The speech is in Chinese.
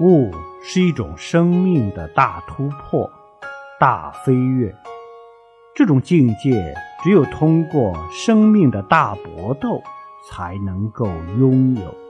悟是一种生命的大突破大飞跃。这种境界只有通过生命的大搏斗才能够拥有。